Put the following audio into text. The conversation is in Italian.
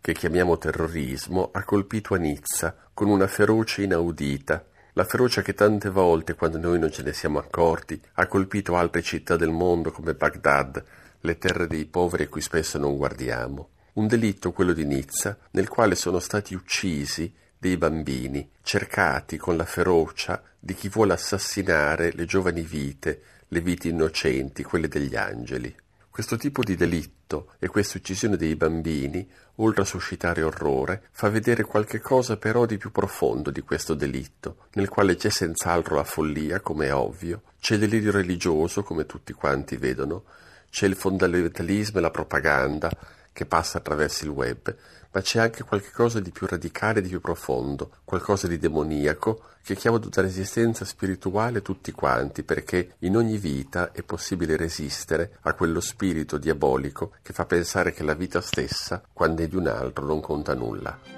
che chiamiamo terrorismo, ha colpito a Nizza con una ferocia inaudita la ferocia che tante volte, quando noi non ce ne siamo accorti, ha colpito altre città del mondo come Baghdad, le terre dei poveri a cui spesso non guardiamo. Un delitto, quello di Nizza, nel quale sono stati uccisi dei bambini, cercati con la ferocia di chi vuole assassinare le giovani vite, le vite innocenti, quelle degli angeli. Questo tipo di delitto e questa uccisione dei bambini, oltre a suscitare orrore, fa vedere qualche cosa però di più profondo di questo delitto, nel quale c'è senz'altro la follia, come è ovvio, c'è il delirio religioso, come tutti quanti vedono, c'è il fondamentalismo e la propaganda, che passa attraverso il web, ma c'è anche qualcosa di più radicale, di più profondo, qualcosa di demoniaco che chiama una resistenza spirituale tutti quanti, perché in ogni vita è possibile resistere a quello spirito diabolico che fa pensare che la vita stessa, quando è di un altro, non conta nulla.